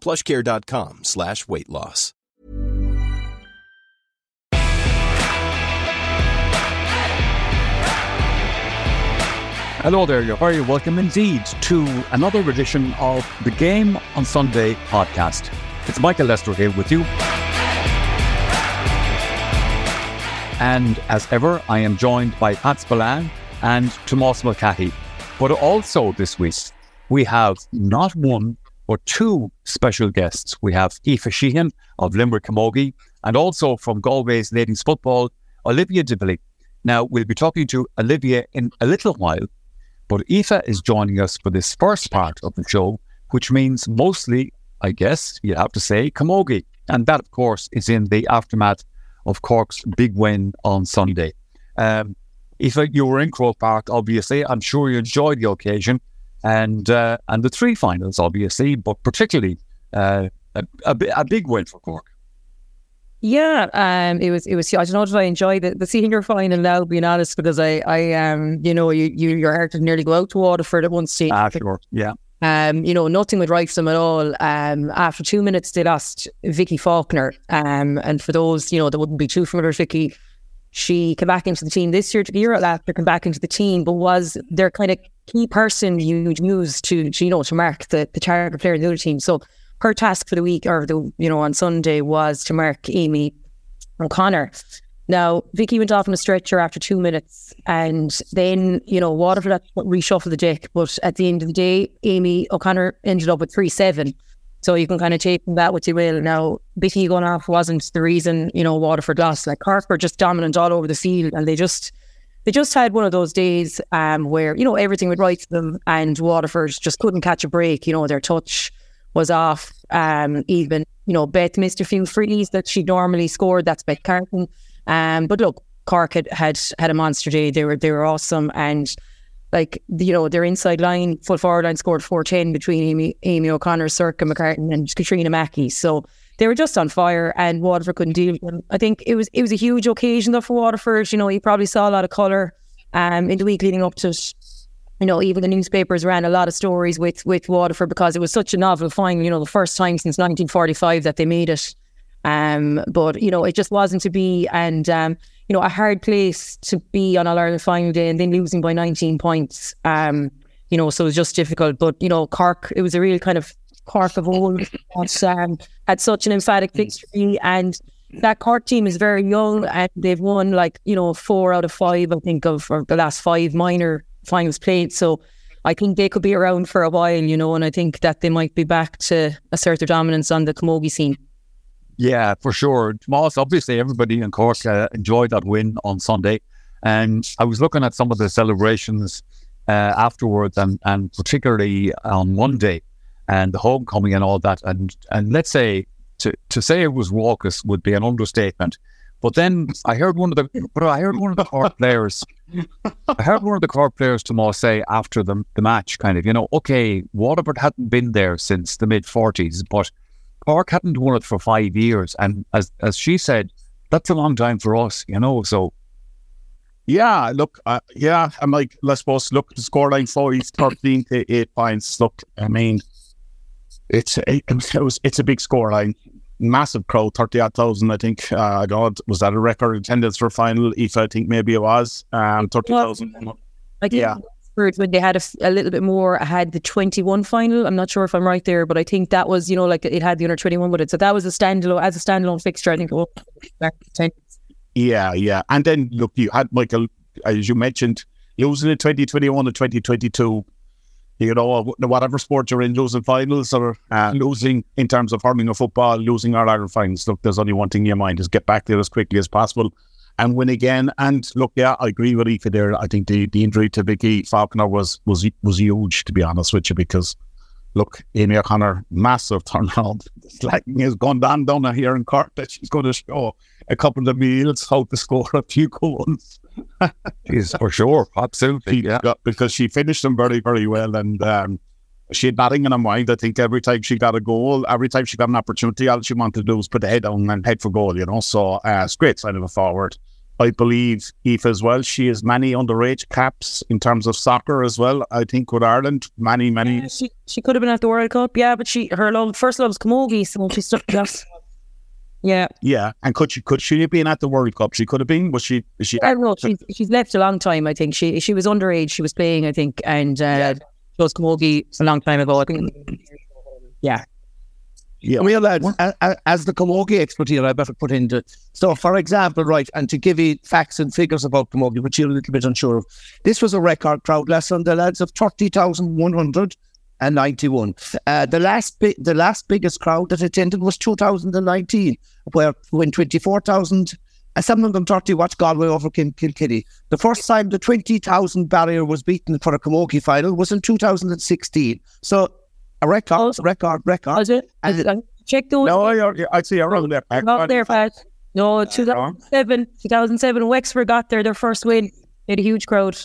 plushcare.com slash weight loss. Hello there, you're very welcome indeed to another edition of the Game on Sunday podcast. It's Michael Lyster here with you. And as ever, I am joined by Pat Spillane and Tomas Mulcahy. But also this week, we have not one, but two special guests. We have Aoife Sheehan of Limerick Camogie and also from Galway's Ladies Football, Olivia Divilly. Now, we'll be talking to Olivia in a little while, but Aoife is joining us for this first part of the show, which means mostly, I guess, you have to say, Camogie. And that, of course, is in the aftermath of Cork's big win on Sunday. Um, Aoife, you were in Croke Park, obviously. I'm sure you enjoyed the occasion and uh, and the three finals, obviously, but particularly uh, a, a, a, big win for Cork. Yeah, um, it was it was. I don't know. Did I enjoy the, the senior final now? Being honest, because I I um you know you, you your heart did nearly go out to Waterford at one stage. Ah, sure, yeah. Um, you know, nothing would right them at all. Um, after two minutes, they lost Vicky Falconer. Um, and for those, you know, that wouldn't be too familiar with Vicky, she came back into the team this year, to the year after, came back into the team, but was their kind of key person you would use to, to, you know, to mark the, the target player in the other team. So her task for the week or the, you know, on Sunday was to mark Amy O'Connor. Now, Vicky went off on a stretcher after two minutes and then, you know, Waterford had to reshuffle the deck. But at the end of the day, Amy O'Connor ended up with 3 7. So you can kind of take that what you will. Now, Vicky going off wasn't the reason, you know, Waterford lost. Like Cork were just dominant all over the field and they just they just had one of those days um, where, you know, everything went right for them and Waterford just couldn't catch a break. You know, their touch was off. Um, even, you know, Beth missed a few frees that she normally scored. That's Beth Carton. Um, but look, Cork had, had had a monster day. They were they were awesome and like you know their inside line, full forward line scored four ten between Amy Amy O'Connor, Saoirse McCarthy, and Katrina Mackey. So they were just on fire, and Waterford couldn't deal with them. I think it was it was a huge occasion though for Waterford. You know, you probably saw a lot of colour um, in the week leading up to it. You know, even the newspapers ran a lot of stories with with Waterford because it was such a novel final. You know, the first time since 1945 that they made it. Um, but you know, it just wasn't to be, and um, you know, a hard place to be on All Ireland final day, and then losing by 19 points. Um, you know, so it was just difficult. But you know, Cork, it was a real kind of Cork of old that um, had such an emphatic victory, and that Cork team is very young, and they've won like you know four out of five, I think, of the last five minor finals played. So. I think they could be around for a while, you know, and I think that they might be back to assert their dominance on the camogie scene. Yeah, for sure. Tomas, obviously, everybody in Cork uh, enjoyed that win on Sunday. And I was looking at some of the celebrations uh, afterwards, and, and particularly on Monday. and the homecoming and all that. And and let's say to to say it was raucous would be an understatement. But then I heard one of the but I heard one of the court players I heard one of the court players tomorrow say after the the match, kind of, you know, okay, Waterford hadn't been there since the mid forties, but Cork hadn't won it for five years. And as as she said, that's a long time for us, you know. So yeah, look, uh, yeah, I'm like, let's suppose, look, the scoreline four, he's 13 to 8 points. Look, I mean, it's it, it was it's a big scoreline. Massive crowd, 38,000, I think. Uh, God, was that a record attendance for final? If I think maybe it was. Um, 30,000. Like Yeah. Spurs, when they had a little bit more, I had the 21 final. I'm not sure if I'm right there, but I think that was, you know, like it had the under 21 with it. So that was a standalone, as a standalone fixture, I think. Yeah, yeah. And then, look, you had Michael, as you mentioned, losing in 2021 and 2022. You know, whatever sport you're in, losing finals or uh, losing in terms of hurling or football, losing All Ireland finals. Look, there's only one thing in your mind is get back there as quickly as possible and win again. And look, yeah, I agree with Aoife there. I think the, the injury to Vicky Falconer was was was huge, to be honest with you, because look, Amy O'Connor, massive turnaround. Slacking has gone down down here in Cork that she's going to show a couple of meals how to score a few goals. Jeez, for sure, absolutely, yeah. got- because she finished them very, very well. And um, she had nothing in her mind. I think every time she got a goal, every time she got an opportunity, all she wanted to do was put the head on and head for goal, you know. So uh, it's a great sign of a forward. I believe Eve as well. She has many underage caps in terms of soccer as well. I think with Ireland, many, many. Yeah, she, she could have been at the World Cup, yeah, but she her love first love's camogie, so she stuck us. Yeah, Yeah, and could she could she have been at the World Cup? She could have been. Was she? Was she? I don't know. She's she's left a long time. I think she she was underage. She was playing, I think, and uh, chose camogie a long time ago. I think. Yeah, Yeah. Well, lads, a- a- as the Camogie expert here, I better put into it. so. For example, right, and to give you facts and figures about Camogie, which you're a little bit unsure of, this was a record crowd last Sunday, lads, of thirty thousand one hundred and ninety-one. Uh, the last bi- the last biggest crowd that attended was two thousand and nineteen, where when twenty-four thousand. And 730 watched Galway over Kil- Kilkenny. The first time the 20,000 barrier was beaten for a Camogie final was in 2016. So a record, Oh. record, record. was it? And- Uh, Check those. No, you're, you're, I'd say you're around there. Pat. Not there, Pat. No, 2007, 2007, Wexford got there, their first win. They had a huge crowd.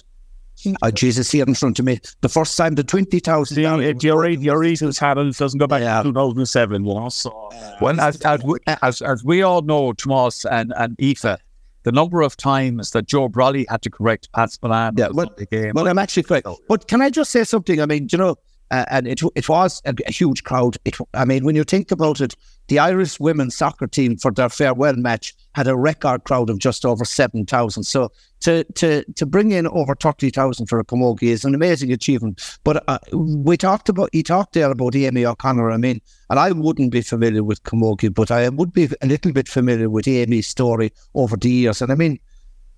Oh, Jesus, see it in front of me. The first time the 20,000. See, it, your read, your reasons had it doesn't go back Yeah. to 2007, you know. So Well, as, as, we, as, as we all know, Tomas and, and Aoife, the number of times that Joe Brolly had to correct Pat Spillane Yeah, on well- the game. Well, I'm actually correct. But can I just say something? I mean, you know, uh, and it it was a, a huge crowd. It, I mean, when you think about it, the Irish women's soccer team for their farewell match had a record crowd of just over seven thousand. So to to to bring in over thirty thousand for a camogie is an amazing achievement. But uh, we talked about he talked there about Amy O'Connor. I mean, and I wouldn't be familiar with camogie, but I would be a little bit familiar with Amy's story over the years. And I mean,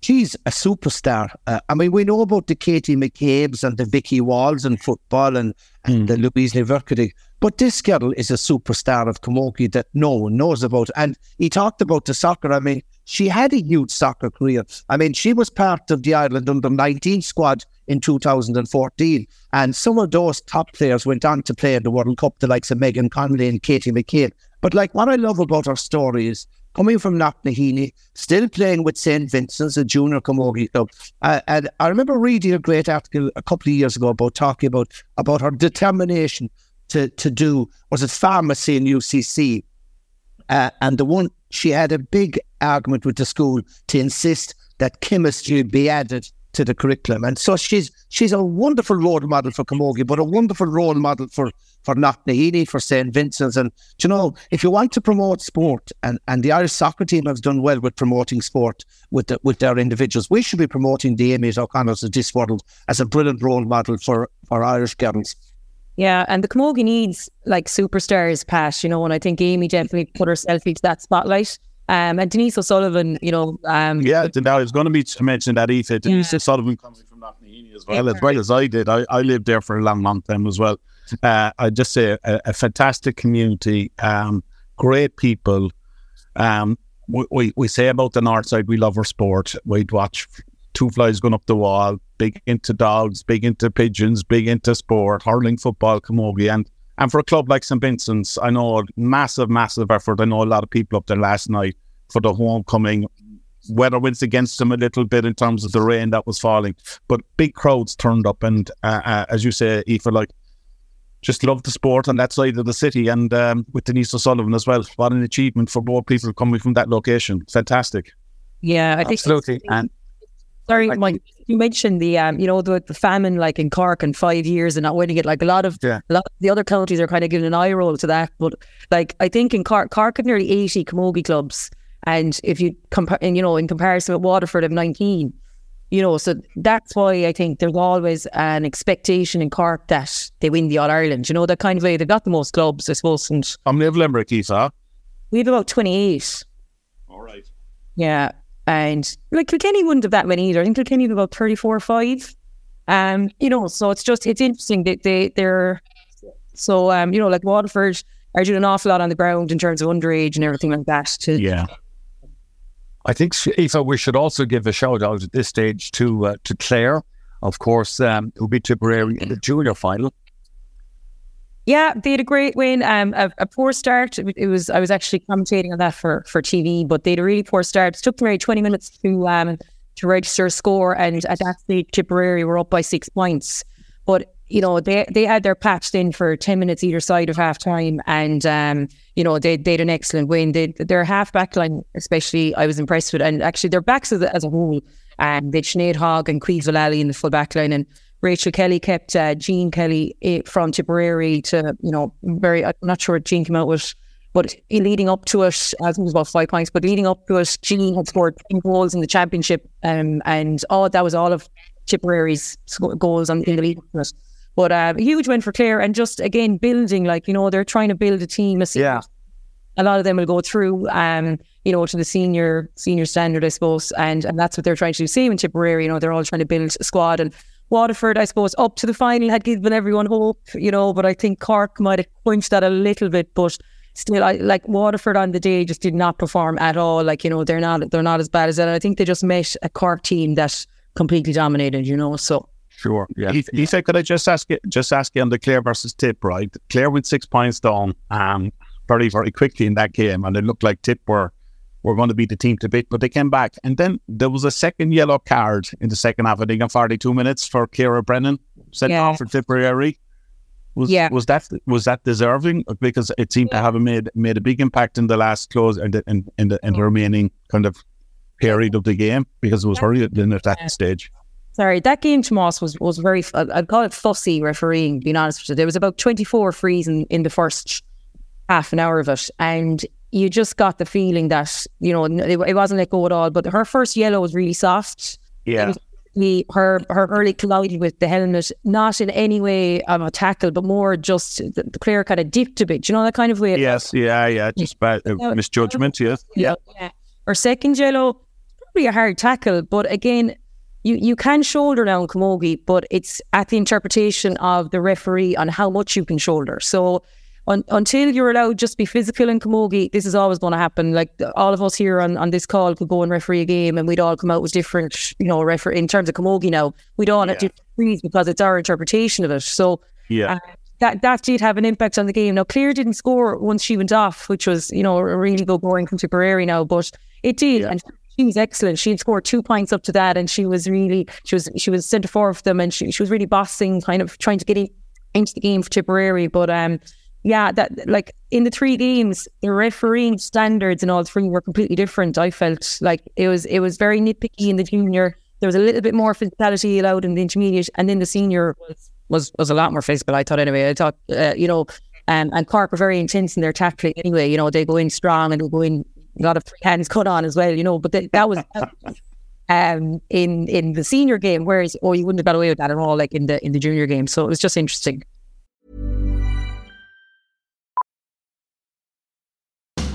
she's a superstar. Uh, I mean, we know about the Katie McCabe's and the Vicky Walls in football and, and the Louise Ní Mhuircheartaigh, but this girl is a superstar of Camogie that no one knows about. And he talked about the soccer. I mean, she had a huge soccer career. I mean, she was part of the Ireland under 19 squad in 2014. And some of those top players went on to play in the World Cup, the likes of Megan Connolly and Katie McCabe. But like what I love about her story is coming from Knocknaheeny, still playing with St. Vincent's, a junior camogie club. Uh, and I remember reading a great article a couple of years ago about talking about about her determination to to do was it pharmacy in UCC, uh, and the one she had a big argument with the school to insist that chemistry be added to the curriculum, and so she's she's a wonderful role model for Camogie, but a wonderful role model for for Knocknaheeny, for St Vincent's, and you know if you want to promote sport, and, and the Irish soccer team has done well with promoting sport with the, with their individuals, we should be promoting the Amy O'Connors of this world as a brilliant role model for for Irish girls. Yeah, and the Camogie needs like superstars, Pat, you know, and I think Amy definitely put herself into that spotlight. Um, and Denise O'Sullivan, you know, um, yeah, then I was going to be to mention that Aoife, Denise Yeah. Sullivan coming from Knocknaheeny as well, as well as I did. I, I lived there for a long, long time as well. Uh, I just say a, a fantastic community, um, great people. Um, we, we, we say about the north side, we love our sport. We'd watch two flies going up the wall, big into dogs, big into pigeons, big into sport, hurling, football, camogie, and And for a club like St Vincent's, I know massive, massive effort. I know a lot of people up there last night for the homecoming. Weather went against them a little bit in terms of the rain that was falling, but big crowds turned up. And uh, uh, as you say, Aoife, like just love the sport on that side of the city and um, with Denise O'Sullivan as well. What an achievement for more people coming from that location. Fantastic. Yeah, I think Absolutely. And Sorry, I Mike. You mentioned the um, you know, the, the famine like in Cork in five years and not winning it. Like a lot of Yeah. a lot of the other counties are kind of giving an eye roll to that. But like I think in Cork, Cork have nearly eighty camogie clubs, and if you compare, and you know, in comparison with Waterford of nineteen, you know, so that's why I think there's always an expectation in Cork that they win the All Ireland. You know, that kind of way. They've got the most clubs, I suppose, and How many of Limerick, Aoife? we have about twenty eight. All right. Yeah. And like Kilkenny wouldn't have that many either. I think Kilkenny have about 34 or 5. Um, you know, so it's just it's interesting that they they're so um, you know, like Waterford are doing an awful lot on the ground in terms of underage and everything like that to Yeah. I think, Aoife, we should also give a shout out at this stage to uh, to Clare, of course, um, who beat Tipperary in the junior final. Yeah, they had a great win. Um, a, a poor start. It, was. I was actually commentating on that for for TV, but they had a really poor start. It took them around twenty minutes to um to register a score, and at that stage, Tipperary were up by six points. But you know, they they had their patched in for ten minutes either side of half time, and um, you know, they they had an excellent win. They their half back line, especially, I was impressed with, and actually their backs as a, as a whole. Um, they had Sinead Hogg and Queeve Vallely in the full back line, and Rachel Kelly kept uh, Jean Kelly eh, from Tipperary to, you know, very, I'm not sure what Jean came out with, but leading up to it, I think it was about five points, but leading up to it, Jean had scored 10 goals in the championship, um, and all that was all of Tipperary's goals on, in the lead up. But uh, a huge win for Clare, and just again, building, like, you know, they're trying to build a team. A Yeah. a lot of them will go through, um, you know, to the senior senior standard, I suppose, and and that's what they're trying to do. Same in Tipperary, you know, they're all trying to build a squad. And Waterford, I suppose, up to the final had given everyone hope, you know, but I think Cork might have quenched that a little bit, but. Still, I like Waterford on the day just did not perform at all. Like you know, they're not they're not as bad as that. And I think they just met a Cork team that completely dominated. You know, so Sure. Yeah. Aoife, said, could I just ask you, just ask you on the Clare versus Tip, right? Clare with six points down, um, very, very quickly in that game, and it looked like Tip were were going to be the team to beat, but they came back, and then there was a second yellow card in the second half. I think in forty two minutes for Kira Brennan sent Yeah. off for Tipperary. Was Yeah. was that was that deserving? Because it seemed to have made made a big impact in the last close and in, in, in the in the remaining kind of period of the game because it was hurried in at that stage. Sorry, that game, Tomas, was was very. I'd I'd call it fussy refereeing. Being honest with you, there was about twenty four frees in, in the first half an hour of it, and you just got the feeling that you know it, it wasn't let go at all. But her first yellow was really soft. Yeah. The, her her early collided with the helmet, not in any way um, a tackle, but more just the, the player kind of dipped a bit. You know that kind of way. Yes, yeah, yeah, just bad uh, misjudgment. Yes, yeah. Her second yellow, probably a hard tackle, but again, you, you can shoulder down Camogie, but it's at the interpretation of the referee on how much you can shoulder. So un, until you're allowed just be physical in Camogie, this is always going to happen. Like all of us here on, on this call could go and referee a game and we'd all come out with different, you know, refer in terms of Camogie now, we'd all have different because it's our interpretation of it. So yeah, uh, that that did have an impact on the game. Now, Clare didn't score once she went off, which was you know a really good going from Tipperary now, but it did, and she was excellent. She had scored two points up to that, and she was really she was she was centre forward for them, and she she was really bossing, kind of trying to get in, into the game for Tipperary. But um, yeah, that like in the three games, the refereeing standards in all three were completely different. I felt like it was it was very nitpicky in the junior. There was a little bit more physicality allowed in the intermediate, and then the senior was was was a lot more physical. I thought anyway. I thought uh, you know, um, and Cork were very intense in their tackling anyway. You know, they go in strong and they go in a lot of three hands cut on as well. You know, but they, that was. Um, in in the senior game, whereas oh, you wouldn't have got away with that at all, like in the in the junior game. So it was just interesting.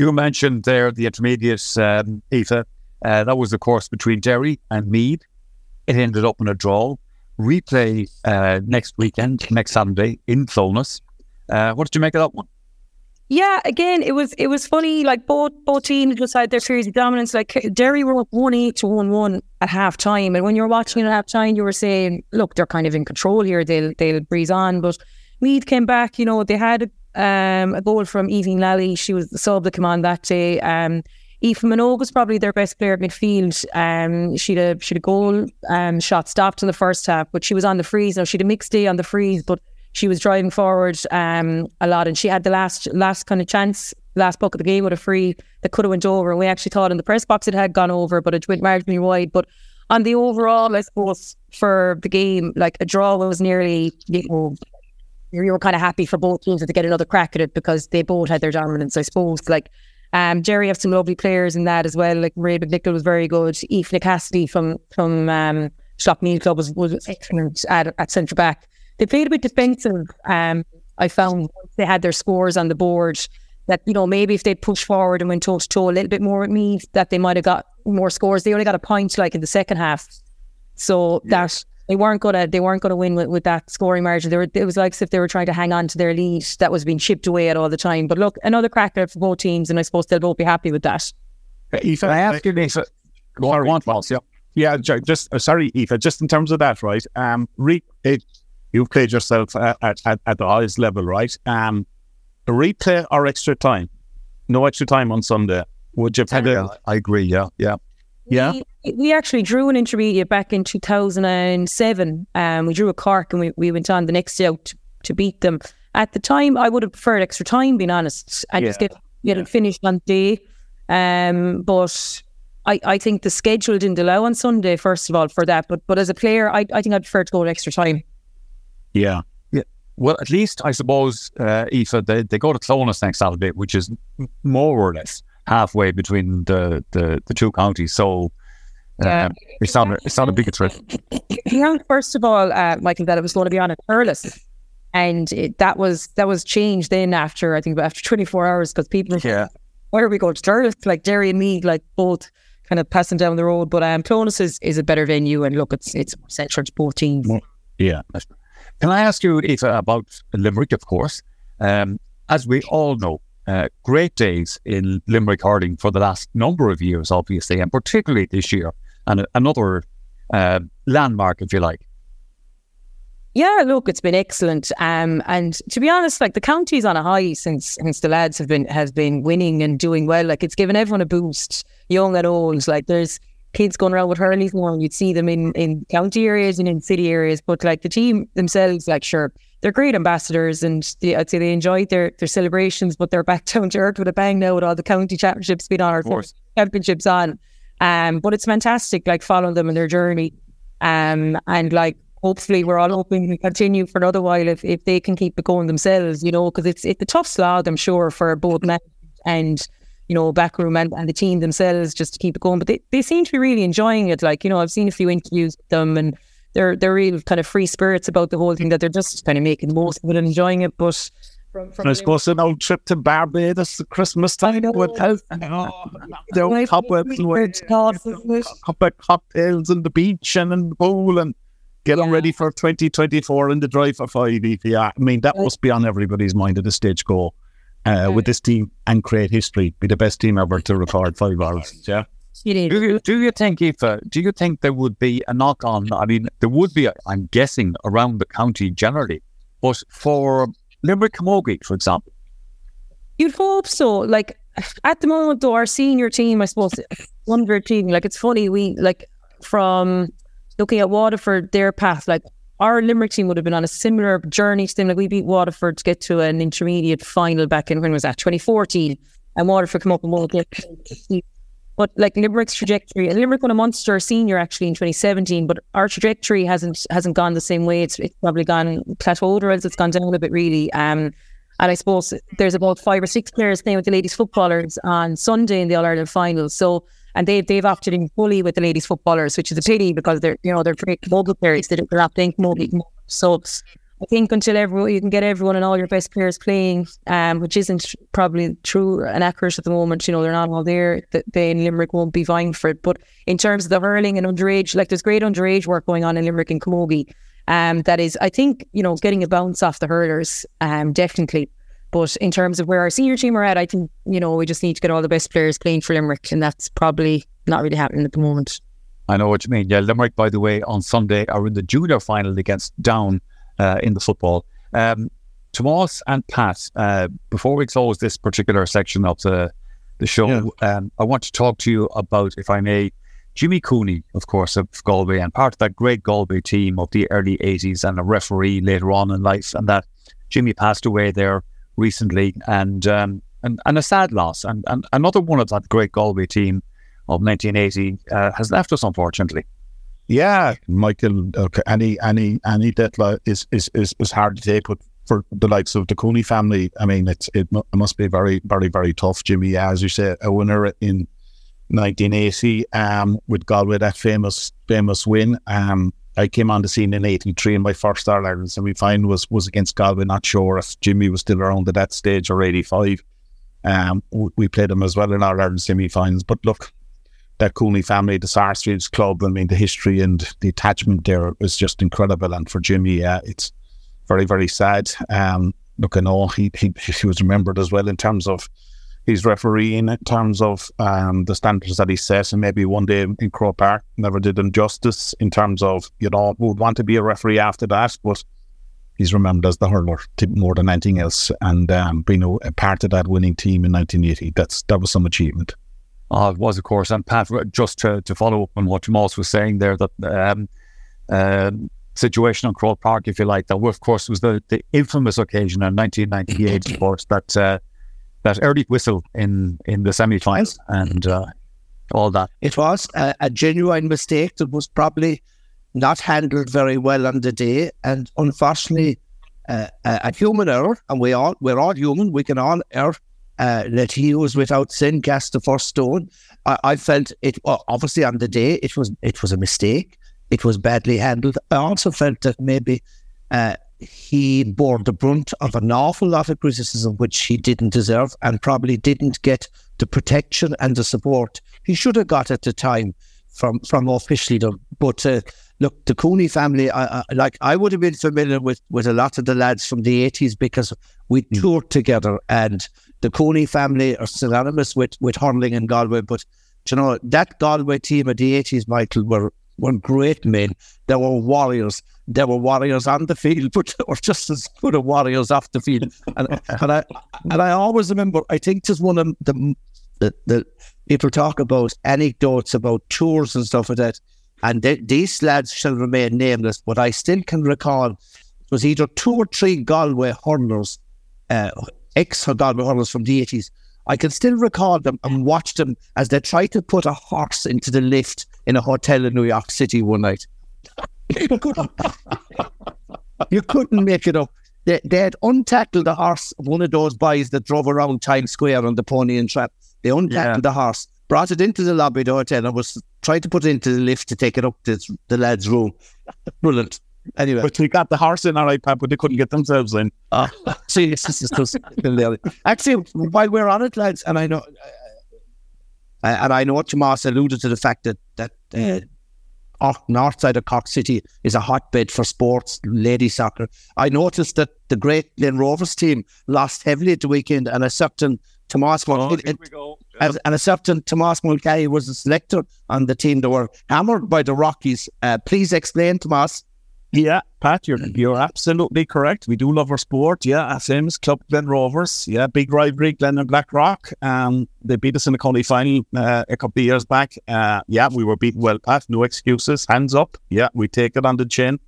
You mentioned there the intermediate, um. Uh, that was the course between Derry and Meath. It ended up in a draw. Replay uh, next weekend, next Saturday in Clones. Uh, what did you make of that one? Yeah, again, it was it was funny. Like both both teams just had their series of dominance. Like Derry were up one eight to one one at half time, and when you were watching at half time, you were saying, "Look, they're kind of in control here. They'll they'll breeze on." But Meath came back. You know, they had um, a goal from Evie Lally. She was the sub that came that day. Um, Aoife Minogue was probably their best player at midfield. Um, she'd a she'd a goal um, shot stopped in the first half, but she was on the freeze. Now she'd a mixed day on the freeze, but she was driving forward um, a lot, and she had the last last kind of chance, last buck of the game with a free that could have went over. And we actually thought in the press box it had gone over, but it went marginally wide. But on the overall, I suppose for the game, like a draw was nearly you know you were kind of happy for both teams to get another crack at it because they both had their dominance, I suppose. Like um, Derry have some lovely players in that as well. Like Ray McNichol was very good. Eve Cassidy from from um, Slaughtneil Club was, was excellent at, at centre back. They played a bit defensive. Um, I found they had their scores on the board that, you know, maybe if they'd pushed forward and went toe to toe a little bit more with me, that they might have got more scores. They only got a point like in the second half. So yeah. that they weren't gonna they weren't gonna win with, with that scoring margin. They were, it was like as if they were trying to hang on to their lead that was being chipped away at all the time. But look, another cracker for both teams, and I suppose they'll both be happy with that. Aoife, I ask you this? Go on, yeah. Yeah, just uh, sorry, Aoife. Just in terms of that, right? Um, re- it, you've played yourself at, at, at the highest level, right? Um, replay or extra time? No extra time on Sunday. Would you? Yeah, I agree. Yeah, yeah. Yeah. We, we, actually drew an intermediate back in 2007. Um, we drew a Cork and we, we went on the next day out to, to beat them. At the time, I would have preferred extra time, being honest, I yeah. just get, get yeah. it finished on day. Um, but I, I think the schedule didn't allow on Sunday, first of all, for that. But but as a player, I, I think I'd prefer to go extra time. Yeah. Yeah. Well, at least I suppose, uh, Aoife, they, they go to Clones next Saturday, which is more or less halfway between the, the, the two counties. So uh, it's not a, it's not a big trip. Yeah, first of all, uh, Michael, that it was going to be on a Thurles. And it, that was that was changed then after I think after 24 hours because people yeah. where are we going to Thurles like Derry and me like both kind of passing down the road. But um Clones is, is a better venue and look it's it's central to both teams. Yeah. Can I ask you if about Limerick of course? Um as we all know uh, great days in Limerick hurling for the last number of years, obviously, and particularly this year, and another uh, landmark, if you like. Yeah, look, it's been excellent. Um, and to be honest, like the county's on a high since since the lads have been has been winning and doing well. Like it's given everyone a boost, young and old. Like there's kids going around with hurleys now, and you'd see them in in county areas and in city areas. But like the team themselves, like sure, they're great ambassadors and they, I'd say they enjoyed their, their celebrations, but they're back down to earth with a bang now with all the county championships being on, or championships on. Um, but it's fantastic, like following them in their journey. Um, and like hopefully we're all hoping to continue for another while if, if they can keep it going themselves, you know, because it's it's a tough slog, I'm sure, for both men and you know, backroom and, and the team themselves just to keep it going. But they, they seem to be really enjoying it. Like, you know, I've seen a few interviews with them and they're they're real kind of free spirits about the whole thing that they're just kind of making the most of it and enjoying it. But from, from I suppose an old trip to Barbados at Christmas time with health, oh, the cup of cocktails and the beach and in the pool and getting yeah. ready for 2024 in the drive for five EPR. I mean, that must be on everybody's mind at this stage. Go uh, with this team and create history, be the best team ever to record five hours. Yeah. Do you, do you think if uh, do you think there would be a knock on? I mean, there would be. I'm guessing around the county generally, but for Limerick Camogie, for example, you'd hope so. Like at the moment, though, our senior team, I suppose, underachieving. Like it's funny, we like from looking at Waterford, their path, like our Limerick team would have been on a similar journey to them. Like we beat Waterford to get to an intermediate final back in when was that 2014, and Waterford come up and won it. But like Limerick's trajectory, Limerick won a Munster senior actually in 2017, but our trajectory hasn't hasn't gone the same way. It's it's probably gone plateaued or else it's gone down a bit really. Um, and I suppose there's about five or six players playing with the ladies footballers on Sunday in the All Ireland final. So and they've they've opted in fully with the ladies footballers, which is a pity because they're you know they're great mobile players. They're not playing mobile. So I think until everyone you can get everyone and all your best players playing, um, which isn't probably true and accurate at the moment. You know they're not all there. That they in Limerick won't be vying for it. But in terms of the hurling and underage, like there's great underage work going on in Limerick and Camogie. Um, that is, I think you know, getting a bounce off the hurlers. Um, definitely. But in terms of where our senior team are at, I think, you know, we just need to get all the best players playing for Limerick, and that's probably not really happening at the moment. I know what you mean. Yeah, Limerick, by the way, on Sunday are in the junior final against Down in the football. Um, Tomas and Pat, uh, before we close this particular section of the the show, yeah. um, I want to talk to you about, if I may, Jimmy Cooney, of course, of Galway, and part of that great Galway team of the early 80s and a referee later on in life. And that Jimmy passed away there recently, and um, and, and a sad loss. And, and another one of that great Galway team of 1980 uh, has left us, unfortunately. Yeah, Michael. Okay, any any any death is, is is is hard to take, but for the likes of the Cooney family, I mean, it's it, it must be very very very tough. Jimmy, as you say, a winner in 1980 um, with Galway, that famous famous win. Um, I came on the scene in '83, and my first All Ireland semi final was was against Galway. Not sure if Jimmy was still around at that stage or '85. Um, we played them as well in our Ireland semi finals. But look, that Cooney family, the Sarsfields club. I mean, the history and the attachment there is just incredible. And for Jimmy, it's very very sad. Um, look, I know he, he he was remembered as well in terms of his refereeing in terms of um, the standards that he set, and maybe one day in Croke Park never did him justice in terms of you know would want to be a referee after that, but he's remembered as the hurler more than anything else, and um, being a, a, part of that winning team in 1980, that's that was some achievement. It was, of course. And Pat, just to, to follow up on what Tomas was saying there, that um, uh, situation on Croke Park, if you like, that of course was the, the infamous occasion in 1998, of course, that uh, that early whistle in in the semi finals and uh, all that. It was a, a, genuine mistake that was probably not handled very well on the day, and unfortunately, uh, a, a, human error. And we all we're all human. We can all err. Uh, that he was without sin cast the first stone. I, I felt it. Well, obviously, on the day, it was it was a mistake. It was badly handled. I also felt that maybe uh, he bore the brunt of an awful lot of criticism which he didn't deserve and probably didn't get the protection and the support he should have got at the time from from officialdom. But uh, look, the Cooney family, I, I, like I would have been familiar with with a lot of the lads from the eighties because we mm. toured together, and the Cooney family are synonymous with with hurling in Galway. But you know that Galway team of the eighties, Michael, were were great men. They were warriors. They were warriors on the field, but they were just as good as warriors off the field. And, and I and I always remember. I think just one of the, the the people talk about anecdotes about tours and stuff like that. And they, these lads shall remain nameless, but I still can recall it was either two or three Galway hurlers, uh, ex hurlers from the 80s. I can still recall them and watch them as they tried to put a horse into the lift in a hotel in New York City one night. you, couldn't, you couldn't make it up. They, they had untackled the horse of one of those boys that drove around Times Square on the pony and trap. They untackled yeah. the horse, brought it into the lobby of the hotel, and was trying to put it into the lift to take it up to the lad's room. Brilliant. Anyway, but they got the horse in all right, Pat, but they couldn't get themselves in. Uh, see, this is just actually while we're on it, lads, and I know uh, and I know what Tomas alluded to the fact that that uh, north side of Cork City is a hotbed for sports, lady soccer. I noticed that the great Glen Rovers team lost heavily at the weekend, and a certain Tomas oh, and, and, a certain Tomas Mulcahy was a selector on the team. that were hammered by the Rockies. Uh, please explain, Tomas. Yeah, Pat, you're you're absolutely correct. We do love our sport. Yeah, Sims Club Glen Rovers. Yeah, big rivalry, Glen and Blackrock. Um, they beat us in the county final uh, a couple of years back. Uh, yeah, we were beaten well, Pat. No excuses. Hands up. Yeah, we take it on the chin.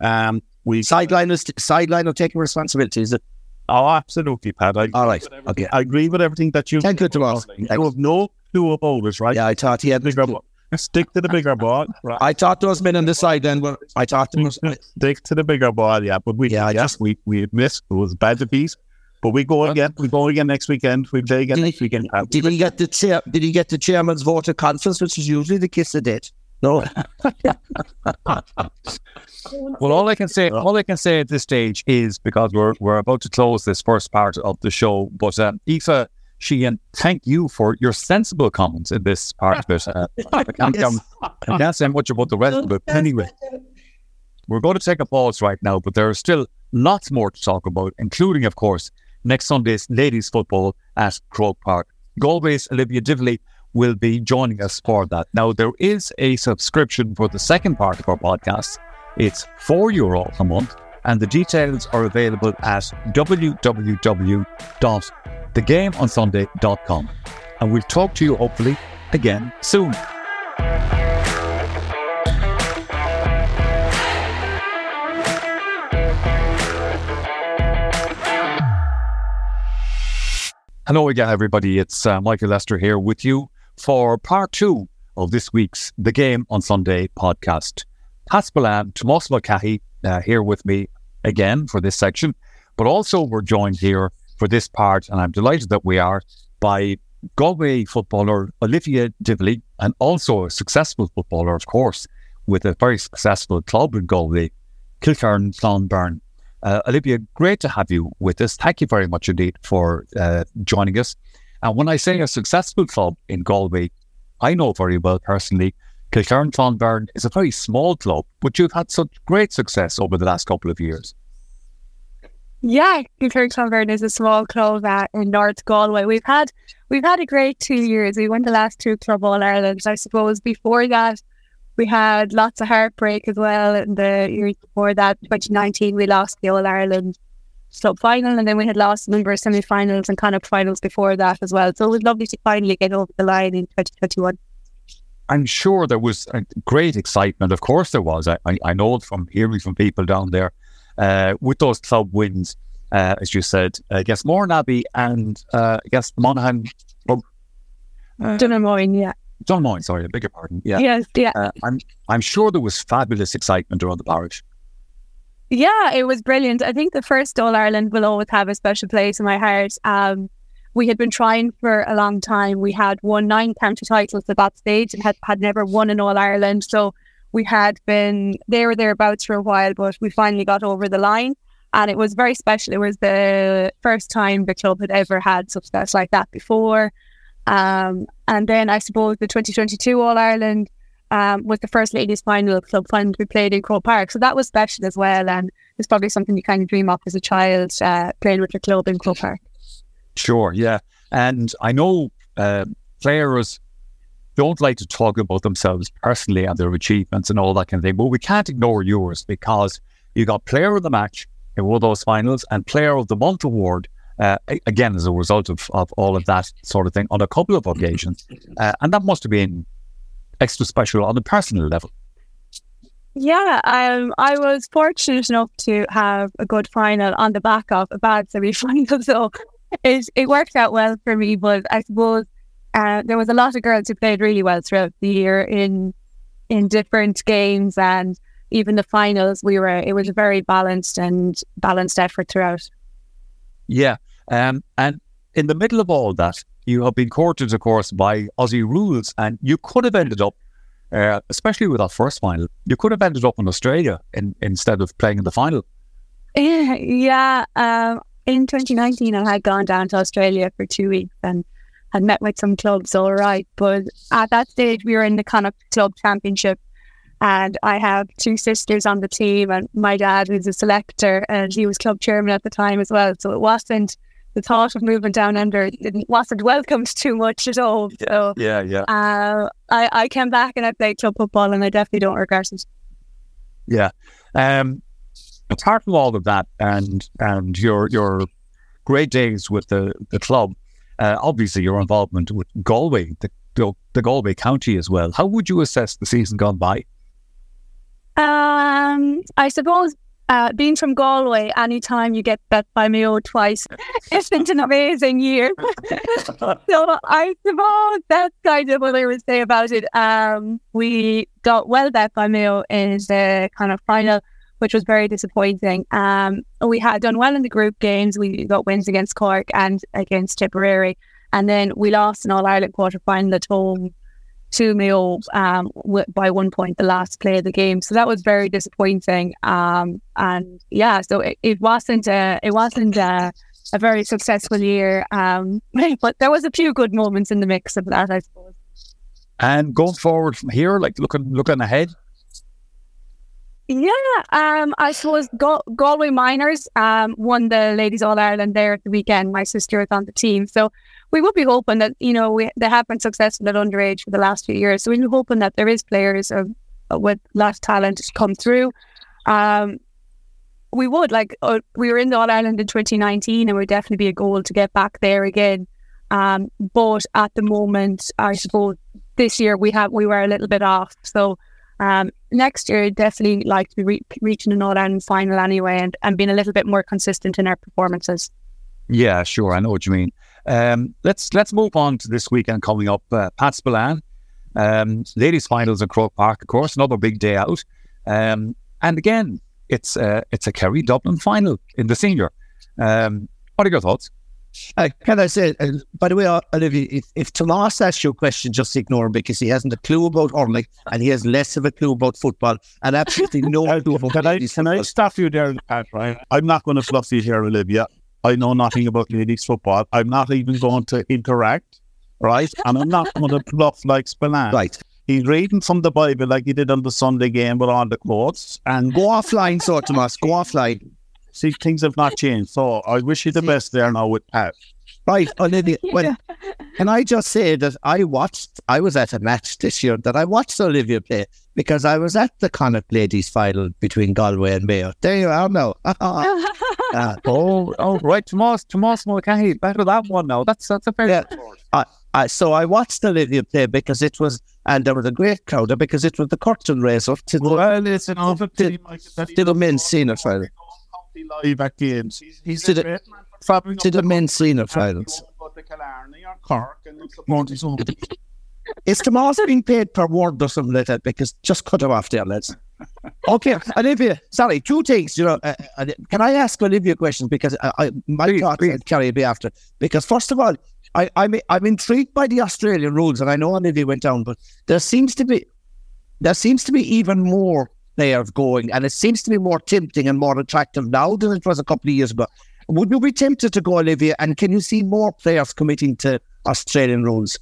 Um, we sideline is sideline of taking responsibility. Is it? Oh, absolutely, Pat. I All right. Okay. I agree with everything that you. Thank you tomorrow. You have no clue about it, right? Yeah, I thought he had. Stick to the bigger ball. Right. I thought those men on this side then were. I thought them. Was, Stick to the bigger ball, yeah. But we, Yeah, I yeah, just- we we missed. It was bad to beat. But we go again. We go again next weekend. We play again Did he- next weekend. Pat. did he get the chair? Did he get the chairman's vote of confidence, which is usually the kiss of death? No. Well, all I can say, all I can say at this stage is because we're we're about to close this first part of the show. But um, Aoife Sheehan, thank you for your sensible comments in this part of it. Uh, I, can't, Yes. I can't say much about the rest of it. Anyway, we're going to take a pause right now, but there are still lots more to talk about, including, of course, next Sunday's ladies' football at Croke Park. Galway's Olivia Divilly will be joining us for that. Now, there is a subscription for the second part of our podcast. It's four euro a month, and the details are available at www.thegameonsunday.com. And we'll talk to you hopefully again soon. Hello again, everybody. It's uh, Michael Lyster here with you for part two of this week's The Game on Sunday podcast. Pat Spillane Tomas Mulcahy uh, here with me again for this section, but also we're joined here for this part, and I'm delighted that we are, by Galway footballer Olivia Divilly, and also a successful footballer, of course, with a very successful club in Galway, Kilkerrin Clonberne. Uh, Olivia, great to have you with us. Thank you very much indeed for uh, joining us. And when I say a successful club in Galway, I know very well personally, Kilkerrin Clonberne is a very small club, but you've had such great success over the last couple of years. Yeah, Kilkerrin Clonberne is a small club uh, in North Galway. We've had we've had a great two years. We won the last two Club All Ireland. I suppose before that we had lots of heartbreak as well. In the years before that, 2019, we lost the All Ireland sub final, and then we had lost a number of semi finals and kind of finals before that as well. So it was lovely to finally get over the line in 2021. I'm sure there was great excitement. Of course, there was. I, I, I know it from hearing from people down there with those club wins, uh, as you said. I guess Abbey and uh, I guess Monaghan. Oh, uh, Donaghmoyne, yeah. Donaghmoyne, sorry, I beg your pardon. Yeah. Yes, yeah. Uh, I'm, I'm sure there was fabulous excitement around the parish. Yeah, it was brilliant. I think the first All Ireland will always have a special place in my heart. Um, we had been trying for a long time. We had won nine county titles at that stage and had, had never won an All Ireland. So we had been there or thereabouts for a while, but we finally got over the line. And it was very special. It was the first time the club had ever had success like that before. Um, and then I suppose the 2022 All Ireland um, was the first ladies final club final be played in Croke Park. So that was special as well. And it's probably something you kind of dream of as a child, uh, playing with your club in Croke Park. Sure, yeah. And I know uh, players don't like to talk about themselves personally and their achievements and all that kind of thing, but we can't ignore yours because you got player of the match in one of those finals and player of the month award. Uh, again, as a result of, of all of that sort of thing on a couple of occasions. Uh, and that must have been extra special on a personal level. Yeah, um, I was fortunate enough to have a good final on the back of a bad semi final. So it, it worked out well for me. But I suppose uh, there was a lot of girls who played really well throughout the year in in different games and even the finals. We were it was a very balanced and balanced effort throughout. Yeah. Um, and in the middle of all that, you have been courted, of course, by Aussie rules, and you could have ended up, uh, especially with that first final, you could have ended up in Australia in, instead of playing in the final. Yeah, yeah. Um, in 2019, I had gone down to Australia for two weeks and had met with some clubs, all right. But at that stage, we were in the Connacht Club Championship, and I have two sisters on the team, and my dad was a selector, and he was club chairman at the time as well. So it wasn't the thought of moving down under didn't wasn't welcomed too much at all. So Yeah, yeah. uh, I I came back and I played club football, and I definitely don't regret it. Yeah. Um, apart from all of that, and and your your great days with the the club, uh, obviously your involvement with Galway, the, the Galway County as well. How would you assess the season gone by? Um, I suppose uh, being from Galway, anytime you get bet by Mayo twice, it's been an amazing year. so I suppose that's kind of what I would say about it. Um, we got well bet by Mayo in the kind of final, which was very disappointing. Um, we had done well in the group games. We got wins against Cork and against Tipperary. And then we lost an All Ireland quarter final at home to Mayo um, w- by one point the last play of the game. So that was very disappointing. Um, and yeah, so it, it wasn't a, it wasn't a, a very successful year. Um, but there was a few good moments in the mix of that, I suppose. And going forward from here, like looking looking ahead. Yeah, um, I suppose Gal- Galway Minors um, won the Ladies All Ireland there at the weekend. My sister is on the team, so we would be hoping that you know we they have been successful at underage for the last few years. So we're hoping that there is players of, with lots of talent to come through. Um, we would like uh, we were in the All Ireland in 2019, and would definitely be a goal to get back there again. Um, but at the moment, I suppose this year we have we were a little bit off. So um, next year, definitely like to be re- reaching an All Ireland final anyway, and, and being a little bit more consistent in our performances. Yeah, sure, I know what you mean. Um, let's let's move on to this weekend coming up. Uh, Pat Spillane, um, ladies finals at Croke Park, of course, another big day out. Um, and again, it's uh, it's a Kerry Dublin final in the senior. Um, what are your thoughts? Uh, can I say, uh, by the way, uh, Olivia, if, if Tomas asks you a question, just ignore him because he hasn't a clue about hurling and he has less of a clue about football and absolutely no clue about Can I, can I stop you there, Pat, right? I'm not going to fluff you here, Olivia. I know nothing about ladies football. I'm not even going to interact, right? And I'm not going to bluff like Spillane. Right. He's reading from the Bible like he did on the Sunday game with all the quotes. And Go offline, so Tomas, go offline. See, things have not changed. So I wish you the best there now with Pat. Right, Olivia. Well, can I just say that I watched, I was at a match this year that I watched Olivia play because I was at the Connacht ladies final between Galway and Mayo. There you are now. Uh, Oh, oh, right, Tomas, Tomas Mulcahy, better that one now. That's that's a fair. Yeah. I, I, so I watched Olivia play because it was, and there was a great crowd there because it was the curtain raiser to the, Well, it's an offer to, to the men's senior final. Live at games. He's, he's To a the- great man for travelling To up the the men's senior country and finals. going about the Killarney or Cork and support his own. Is Tomas being paid per word or something like that? Because just cut him off there, lads. Okay, Olivia. Sorry, two things. You know, uh, uh, can I ask Olivia a question? Because I, I my thoughts and Kerry will be after. Because first of all, I, I'm I'm intrigued by the Australian rules, and I know Olivia went down, but there seems to be there seems to be even more players going, and it seems to be more tempting and more attractive now than it was a couple of years ago. Would you be tempted to go, Olivia? And can you see more players committing to Australian rules?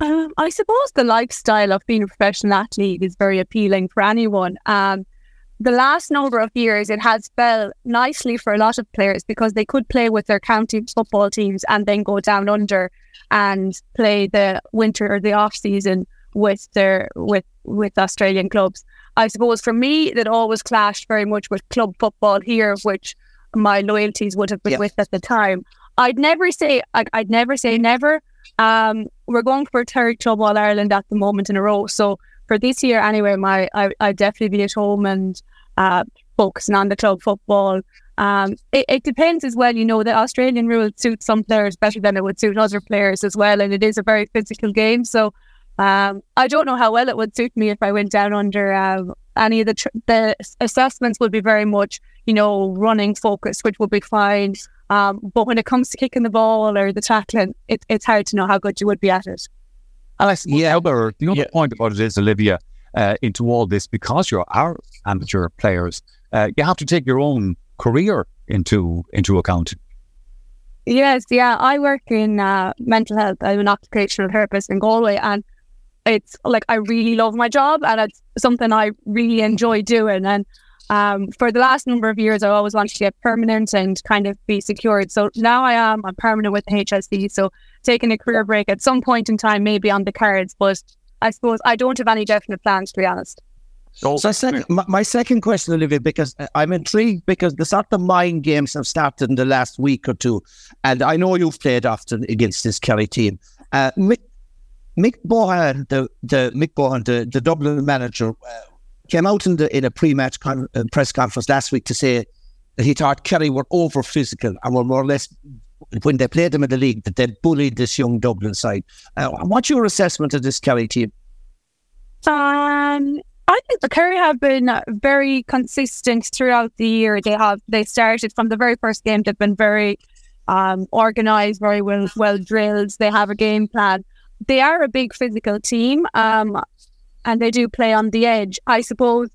Um, I suppose the lifestyle of being a professional athlete is very appealing for anyone. Um, the last number of years, it has fell nicely for a lot of players because they could play with their county football teams and then go down under and play the winter or the off season with their with with Australian clubs. I suppose for me, that always clashed very much with club football here, which my loyalties would have been Yeah. with at the time. I'd never say I'd, I'd never say never. Um, we're going for a third club All Ireland at the moment in a row. So for this year, anyway, my I I definitely be at home and uh, focusing on the club football. Um, it, it depends as well. You know, the Australian rule suits some players better than it would suit other players as well, and it is a very physical game. So um, I don't know how well it would suit me if I went down under um, any of the tr- the assessments would be very much you know running focused, which would be fine. Um, but when it comes to kicking the ball or the tackling, it, it's hard to know how good you would be at it. And I suppose Yeah. the other, the other point about it is, Olivia, uh, into all this, because you're our amateur players, uh, you have to take your own career into into account. Yes, yeah. I work in uh, mental health. I'm an occupational therapist in Galway, and it's like I really love my job, and it's something I really enjoy doing. And um, for the last number of years, I always wanted to get permanent and kind of be secured. So now I am. I'm permanent with the HSE. So taking a career break at some point in time may be on the cards, but I suppose I don't have any definite plans, to be honest. So, so second, my, my, second question, Olivia, because uh, I'm intrigued because the sort of mind games have started in the last week or two, and I know you've played often against this Kerry team. Uh, Mick, Mick Bohan, the the Mick Bohan, the, the Dublin manager, uh, came out in the in a pre-match con- uh, press conference last week to say that he thought Kerry were over physical and were more or less when they played them in the league that they bullied this young Dublin side. Uh, what's your assessment of this Kerry team? Um, I think the Kerry have been very consistent throughout the year. They have they started from the very first game. They've been very um, organized, very well well drilled. They have a game plan. They are a big physical team, um, and they do play on the edge. I suppose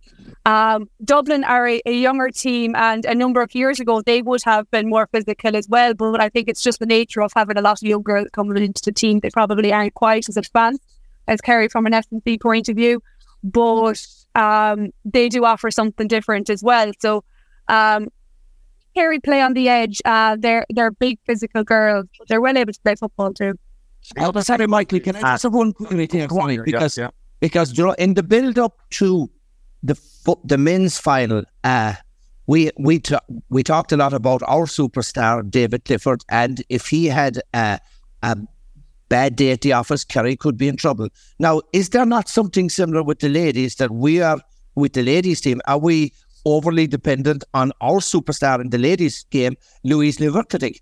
um, Dublin are a, a, younger team, and a number of years ago they would have been more physical as well. But I think it's just the nature of having a lot of young girls coming into the team. They probably aren't quite as advanced as Kerry from an S&C point of view but um, they do offer something different as well. So um, Kerry play on the edge. Uh, they're they're big physical girls. They're well able to play football too. Well, sorry, Michael, can I just have one quickly thing? Because, yeah, yeah. because you know, in the build up to the the men's final, uh, we we t- we talked a lot about our superstar David Clifford, and if he had uh, a bad day at the office, Kerry could be in trouble. Now, is there not something similar with the ladies that we are with the ladies team? Are we overly dependent on our superstar in the ladies game, Louise Ní Mhuircheartaigh?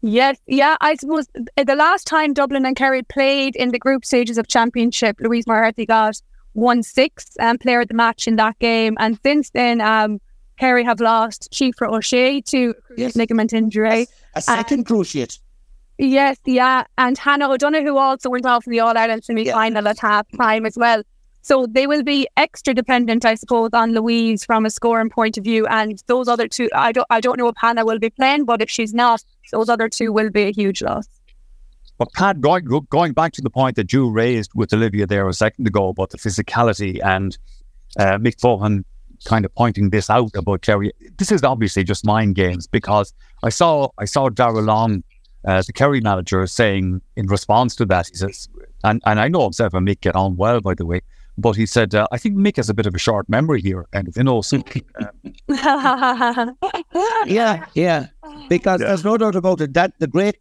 Yes, yeah. I suppose the last time Dublin and Kerry played in the group stages of championship, Louise McCarthy got one six and player of the match in that game. And since then, um, Kerry have lost Síofra O'Shea to yes. ligament injury. A second cruciate. Yes, yeah. And Hannah O'Donoghue also went off in the All Ireland semi final yeah. at half time as well. So they will be extra dependent, I suppose, on Louise from a scoring point of view. And those other two, I don't, I don't know if Hannah will be playing, but if she's not, those other two will be a huge loss. But Pat, going, going back to the point that you raised with Olivia there a second ago about the physicality and uh, Mick Bohan kind of pointing this out about Kerry. This is obviously just mind games because I saw I saw Darragh Long uh, the Kerry manager saying in response to that, he says, and, and I know himself and Mick get on well, by the way, but he said, uh, I think Mick has a bit of a short memory here, and you know, so, um, yeah, yeah, because yeah. there's no doubt about it that the great,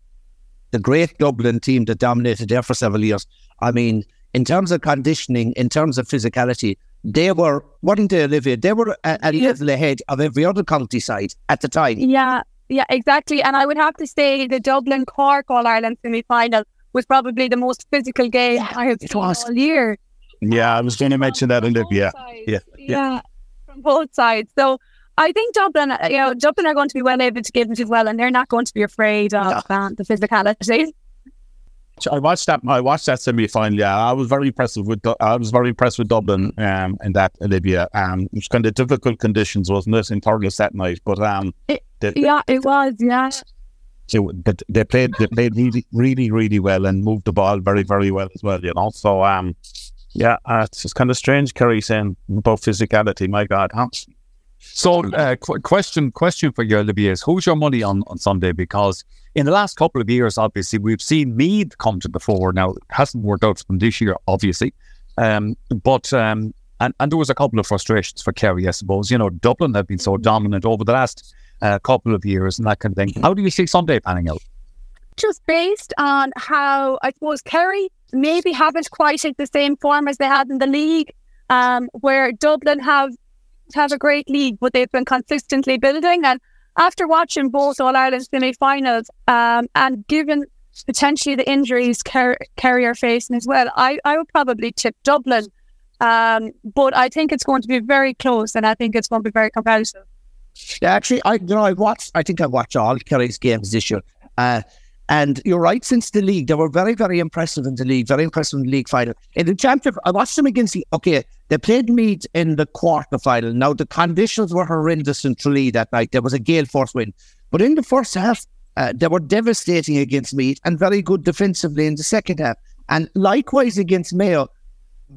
the great Dublin team that dominated there for several years. I mean, in terms of conditioning, in terms of physicality, they were, weren't they, Olivia? They were a, a level ahead of every other county side at the time. Yeah, yeah, exactly. And I would have to say the Dublin Cork All Ireland semi final was probably the most physical game yeah, I have seen all year. Yeah, I was going to mention that, Olivia. Yeah. yeah, yeah, from both sides. So I think Dublin, you know, Dublin are going to be well able to give it as well, and they're not going to be afraid of uh, the physicality. I watched that. I watched that semi final. Yeah, I was very impressed with. I was very impressed with Dublin um, in that Olivia. Um, it was kind of difficult conditions, wasn't it, in Thurles that night? But um, it, they, yeah, it was. Yeah. So they played. They played really, really, really well and moved the ball very, very well as well. You know. So um, yeah, uh, it's just kind of strange. Kerry saying about physicality. My God, huh? So, uh, qu- question question for you, Olivia, is who's your money on, on Sunday? Because in the last couple of years, obviously, we've seen Meath come to the fore. Now, it hasn't worked out for them this year, obviously. Um, but, um, and, and there was a couple of frustrations for Kerry, I suppose. You know, Dublin have been so dominant over the last uh, couple of years and that kind of thing. How do you see Sunday panning out? Just based on how, I suppose, Kerry maybe haven't quite hit the same form as they had in the league, um, where Dublin have have a great league, but they've been consistently building. And after watching both All Ireland semi-finals, um, and given potentially the injuries Ker- Kerry are facing as well, I, I would probably tip Dublin. Um, but I think it's going to be very close, and I think it's going to be very competitive. Yeah, actually, I you know I watched. I think I watched all Kerry's games this year. Uh, and you're right, since the league, they were very, very impressive in the league, very impressive in the league final. In the championship, I watched them against the, okay, they played Meath in the quarter final. Now, the conditions were horrendous in Tralee that night. There was a gale force wind. But in the first half, uh, they were devastating against Meath and very good defensively in the second half. And likewise against Mayo,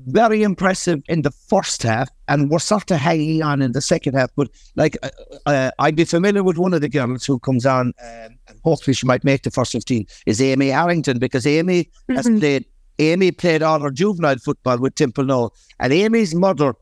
very impressive in the first half and we're sort of hanging on in the second half. But like, uh, uh, I'd be familiar with one of the girls who comes on, um, and hopefully she might make the first 15, is Amy Harrington, because Amy mm-hmm. has played, Amy played all her juvenile football with Templenoe. And Amy's mother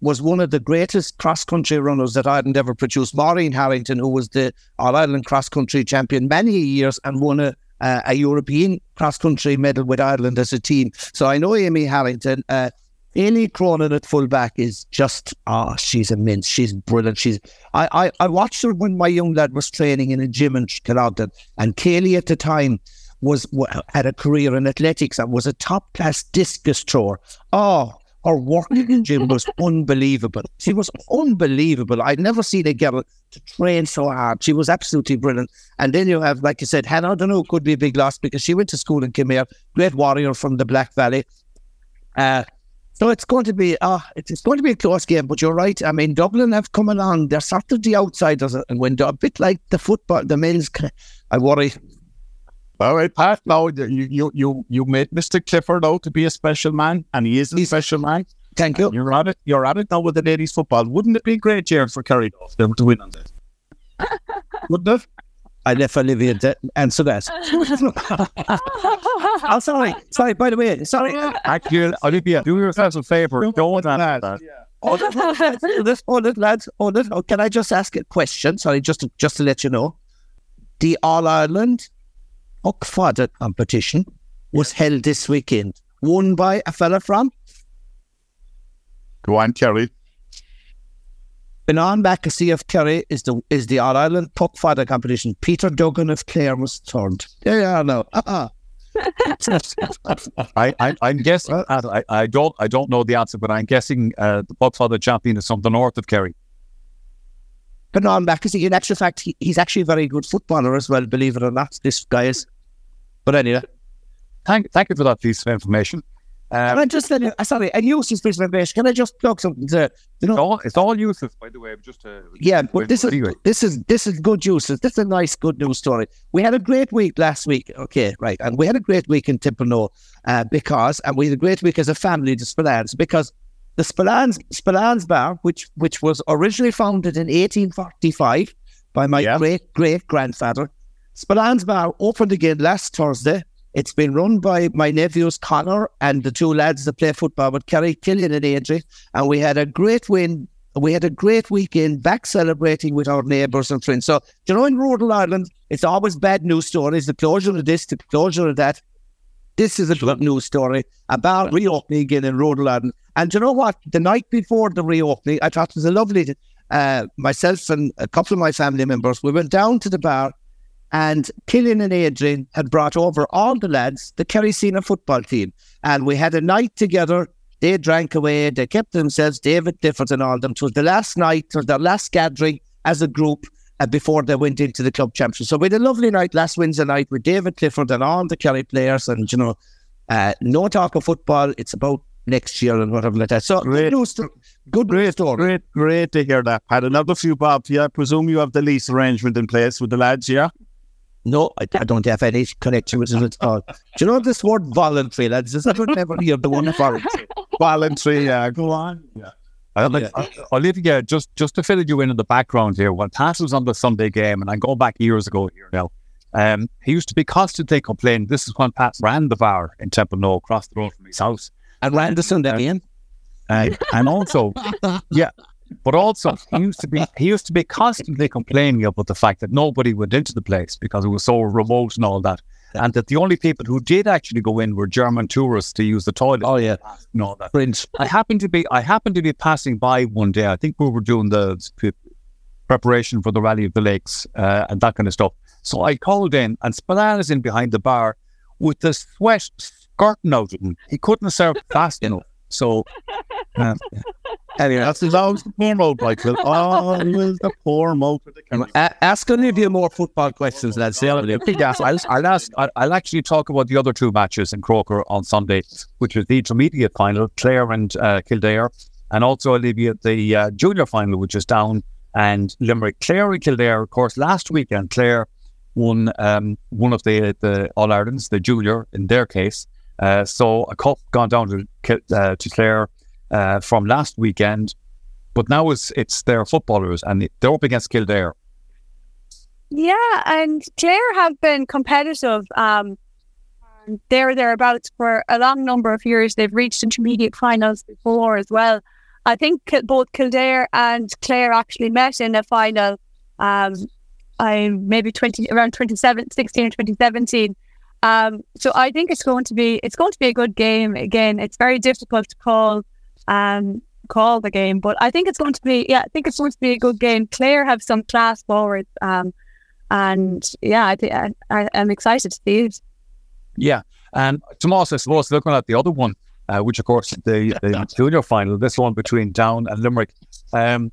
was one of the greatest cross country runners that Ireland ever produced. Maureen Harrington, who was the All Ireland cross country champion many years and won a, uh, a European cross country medal with Ireland as a team. So I know Amy Harrington. Uh, Ailey Cronin at fullback is just ah, oh, she's immense. She's brilliant. She's I, I I watched her when my young lad was training in a gym in Culloden, and Kaylee at the time was had a career in athletics and was a top class discus thrower. Oh, her work in gym was unbelievable. She was unbelievable. I'd never seen a girl to train so hard. She was absolutely brilliant. And then you have, like you said, Hannah, I don't know, could be a big loss because she went to school and came here. great warrior from the Black Valley. Uh, so it's going to be uh, it's going to be a close game, but you're right. I mean, Dublin have come along. They're sort of the outsiders, and when a bit like the football, the men's. I worry. All right, Pat. Now you you you you made Mr. Clifford out to be a special man, and he is a He's, special man. Thank you. You're at it. You're at it now with the ladies' football. Wouldn't it be great year for Kerry them to win on this? Wouldn't it? I left Olivia to answer that. oh, sorry. Sorry, by the way. Sorry. Actually, Olivia, do yourself a favor. Don't, don't answer that. Yeah. Oh, oh, oh, this, oh, this, lads, oh, this, oh, can I just ask a question? Sorry, just to, just to let you know. The All Ireland Poc Fada competition was held this weekend, won by a fella from? Go on, Kerry. Benan Mackesy of Kerry is the is the All Ireland poc fada competition. Peter Duggan of Clare was third. Yeah, yeah, no. Uh-uh. I, I, I'm guessing. I, I don't. I don't know the answer, but I'm guessing uh, the poc fada champion is from the north of Kerry. Benan Mackesy, in actual fact, he, he's actually a very good footballer as well. Believe it or not, this guy is. But anyway, thank thank you for that piece of information. Um, Can I just uh, sorry, and useless piece of information. Can I just plug something? To, you know, it's all, it's all useless, by the way. Just to, yeah, but this is anyway. this is this is good useless. This is a nice, good news story. We had a great week last week. Okay, right, and we had a great week in Templenoe uh, because, and we had a great week as a family, the Spillanes, because the Spillanes Spillane's Bar, which which was originally founded in 1845 by my yeah. great great grandfather, Spillane's Bar opened again last Thursday it's been run by my nephews Connor and the two lads that play football with Kerry Killian and Adrian. And we had a great win. We had a great weekend back celebrating with our neighbours and friends. So, you know, in rural Ireland, it's always bad news stories. The closure of this, the closure of that. This is a good news story about reopening again in rural Ireland. And you know what? The night before the reopening, I thought it was a lovely. Uh, myself and a couple of my family members, we went down to the bar and Killian and Adrian had brought over all the lads, the Kerry Senior football team. And we had a night together. They drank away. They kept themselves, David Clifford and all them. It was the last night, it was their last gathering as a group uh, before they went into the club championship. So we had a lovely night last Wednesday night with David Clifford and all the Kerry players. And, you know, uh, no talk of football. It's about next year and whatever like that. So great, good, news, good great, story. Great, great to hear that. Had another few, Bob. Yeah, I presume you have the lease arrangement in place with the lads, yeah? No, I, I, don't have any connection with it at all. Do you know this word voluntary, lads? Is that never hear the one voluntary? voluntary, yeah. Go on. Yeah. I like, yeah. Olivia, just just to fill you in in the background here, when Pat was on the Sunday game, and I'm going back years ago here now, um, he used to be constantly complaining. This is when Pat ran the bar in Templenoe, across the road from his house. And ran the Sunday game. Uh, and also, yeah, but also, he used to be he used to be constantly complaining about the fact that nobody went into the place because it was so remote and all that, and that the only people who did actually go in were German tourists to use the toilet. Oh yeah, and all that. Fringe. I happened to be I happened to be passing by one day. I think we were doing the preparation for the Rally of the Lakes uh, and that kind of stuff. So I called in, and Spillane is in behind the bar with the sweat skirting out of him. He couldn't serve fast enough. So, uh, anyway, that's his always the poor mode, Michael. Always the poor mode for the camera. Uh, ask more football questions, lads. I'll, I'll, ask, I'll, I'll actually talk about the other two matches in Croker on Sunday, which was the intermediate final, Clare and uh, Kildare, and also I'll leave Olivia the uh, junior final, which is down and Limerick. Clare and Kildare, of course, last weekend, Clare won um, one of the the All Irelands, the junior in their case. Uh, so a cup gone down to uh, to Clare uh, from last weekend, but now it's it's their footballers and they're up against Kildare. Yeah, and Clare have been competitive. Um, they're thereabouts for a long number of years. They've reached intermediate finals before as well. I think both Kildare and Clare actually met in a final. Um, I maybe twenty around 2016 or 2017. Um, so I think it's going to be it's going to be a good game. Again, it's very difficult to call um, call the game, but I think it's going to be yeah, I think it's going to be a good game. Clare have some class forwards, um, and yeah, I think I, I, I'm excited to see it. Yeah. And Tomas, I suppose, looking at the other one, uh, which of course the, the junior final, this one between Down and Limerick, um,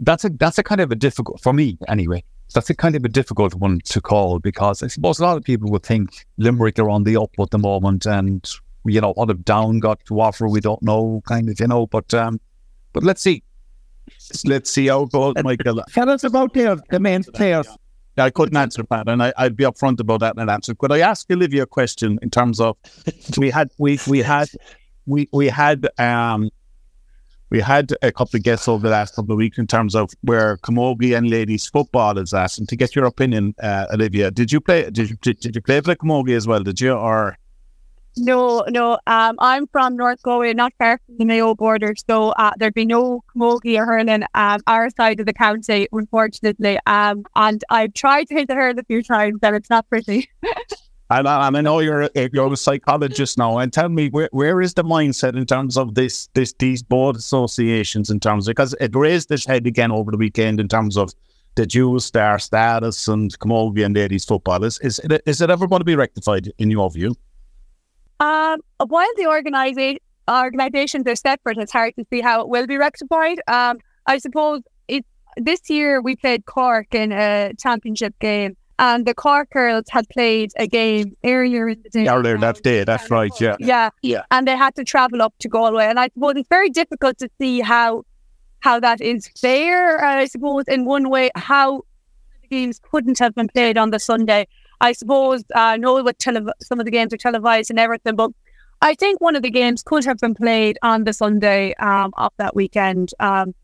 that's a that's a kind of a difficult for me anyway. That's a kind of a difficult one to call because I suppose a lot of people would think Limerick are on the up at the moment, and you know what if Down got to offer, we don't know, kind of, you know. But um, but let's see. Let's see how it goes, Michael. Tell us about their, the main players. I couldn't answer that, and I, I'd be upfront about that and answer. Could I ask Olivia a question in terms of we had we we had we we had um we had a couple of guests over the last couple of weeks in terms of where Camogie and ladies football is at, and to get your opinion, uh, Olivia, did you play? Did you did, did you play for the Camogie as well? Did you or? No, no. Um, I'm from North Galway, not far from the Mayo border, so uh, there'd be no camogie or hurling um, our side of the county, unfortunately. Um, and I've tried to hit the hurl a few times, and it's not pretty. And I, and I know you're a, you're a psychologist now, and tell me where, where is the mindset in terms of this this these board associations in terms of because it raised its head again over the weekend in terms of the dual star status and Camogie and ladies football. Is is it, is it ever going to be rectified in your view? Um, while the organisa- organisations are separate, it's hard to see how it will be rectified. Um, I suppose it this year we played Cork in a championship game, and the Cork girls had played a game earlier in the day. Earlier that day, that's right. Yeah, Yeah, yeah. and they had to travel up to Galway, and I suppose it's very difficult to see how how that is fair. I suppose in one way, how the games couldn't have been played on the Sunday. I suppose uh, I know what tele- some of the games are televised and everything, but I think one of the games could have been played on the Sunday um, of that weekend. Um,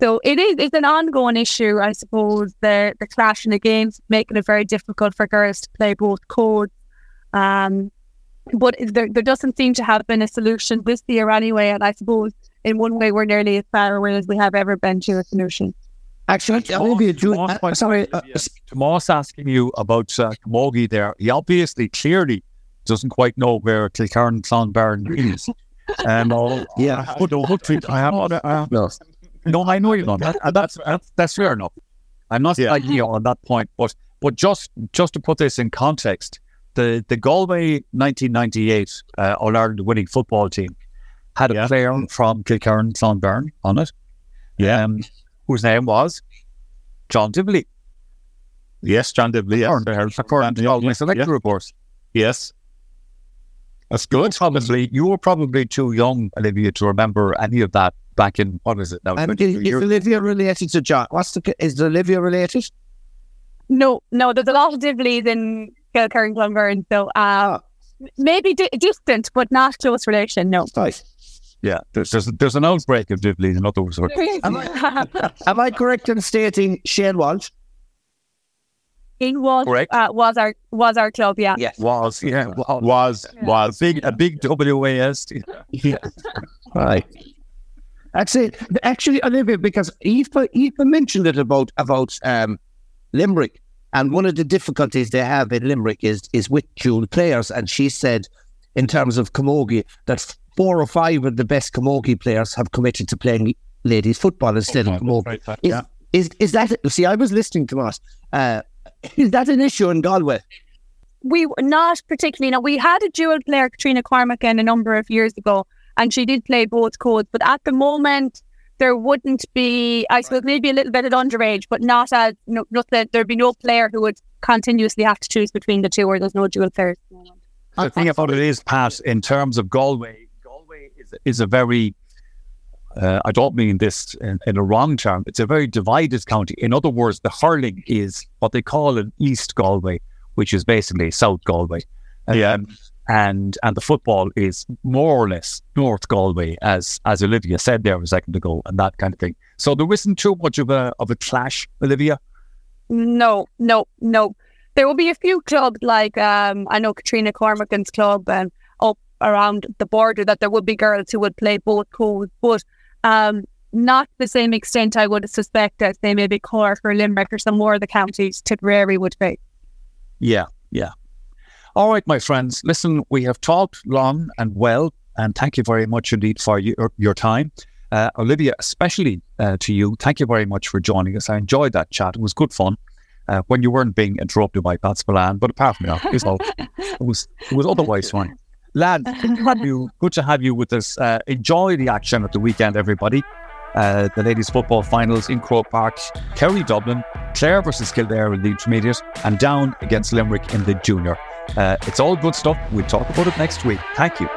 so it is it's an ongoing issue, I suppose. The the clash in the games making it very difficult for girls to play both codes. Um, but there there doesn't seem to have been a solution this year anyway. And I suppose in one way we're nearly as far away as we have ever been to a solution. Actually, Olivia, do you, Tomas, uh, sorry, uh, Tomas asking you about uh, Camogie there. He obviously, clearly doesn't quite know where Kilkerrin Clonberne is. Um, Yeah. I, don't hopefully, I have, I have no. No, I know you don't. That, that's, that's that's fair enough. I'm not Yeah. like you on that point, but but just just to put this in context, the the Galway 1998 uh, All Ireland winning football team had a Yeah. player from Kilkerrin Clonberne on it, Yeah. um, whose name was John Divilly. Yes, John Divilly. Yeah, According to all my selector Yeah. reports. Yes, that's good. Probably you were probably too young, Olivia, to remember any of that back in what is it now? Um, 22 is, is Olivia related to John? What's the is Olivia related? No, no, there's a lot of Divillys in Kilkerrin Clonberne, so uh, maybe di- distant, but not close relation. No. Right. Yeah, there's there's, there's an outbreak of Divilly in other words. Am I, am I correct in stating Shane Walsh? King was Correct. uh, was our was our club, yeah. Yes. Was yeah was, Was was a big a big WAS. Yeah. Right. That's it. Actually, Olivia, because Aoife, Aoife mentioned it about about um, Limerick, and one of the difficulties they have in Limerick is is with dual players. And she said, in terms of camogie, that four or five of the best camogie players have committed to playing ladies football instead of camogie. Is, yeah. is is that? See, I was listening to us. Uh, is that an issue in Galway? we were not particularly. No, we had a dual player, Katrina Cormican, a number of years ago, and she did play both codes. But at the moment, there wouldn't be. I suppose maybe a little bit at underage, but not as no, not that there'd be no player who would continuously have to choose between the two, or there's no dual players. at the moment. Thing about it is, Pat, in terms of Galway, Galway is is a very uh, I don't mean this in, in a wrong term. It's a very divided county. In other words, the hurling is what they call an East Galway, which is basically South Galway. Yeah. Um, and and the football is more or less North Galway, as as Olivia said there a second ago, and that kind of thing. So there isn't too much of a of a clash, Olivia. No, no, no. There will be a few clubs like um, I know Katrina Cormican's club and up around the border that there would be girls who would play both codes. But Um, not the same extent I would suspect as they maybe Cork or Limerick or some more of the counties Tipperary would be. Yeah, yeah. All right, my friends. Listen, we have talked long and well, and thank you very much indeed for your, your time. Uh, Olivia, especially uh, to you, thank you very much for joining us. I enjoyed that chat. It was good fun. Uh, when you weren't being interrupted by Pat Spillane, but apart from that, it was, all, it was, it was otherwise fine. Lad, good to have you, good to have you with us. Uh, enjoy the action at the weekend, everybody. Uh, the ladies' football finals in Croke Park, Kerry Dublin, Clare versus Kildare in the intermediate, and down against Limerick in the junior. Uh, it's all good stuff. We'll talk about it next week. Thank you.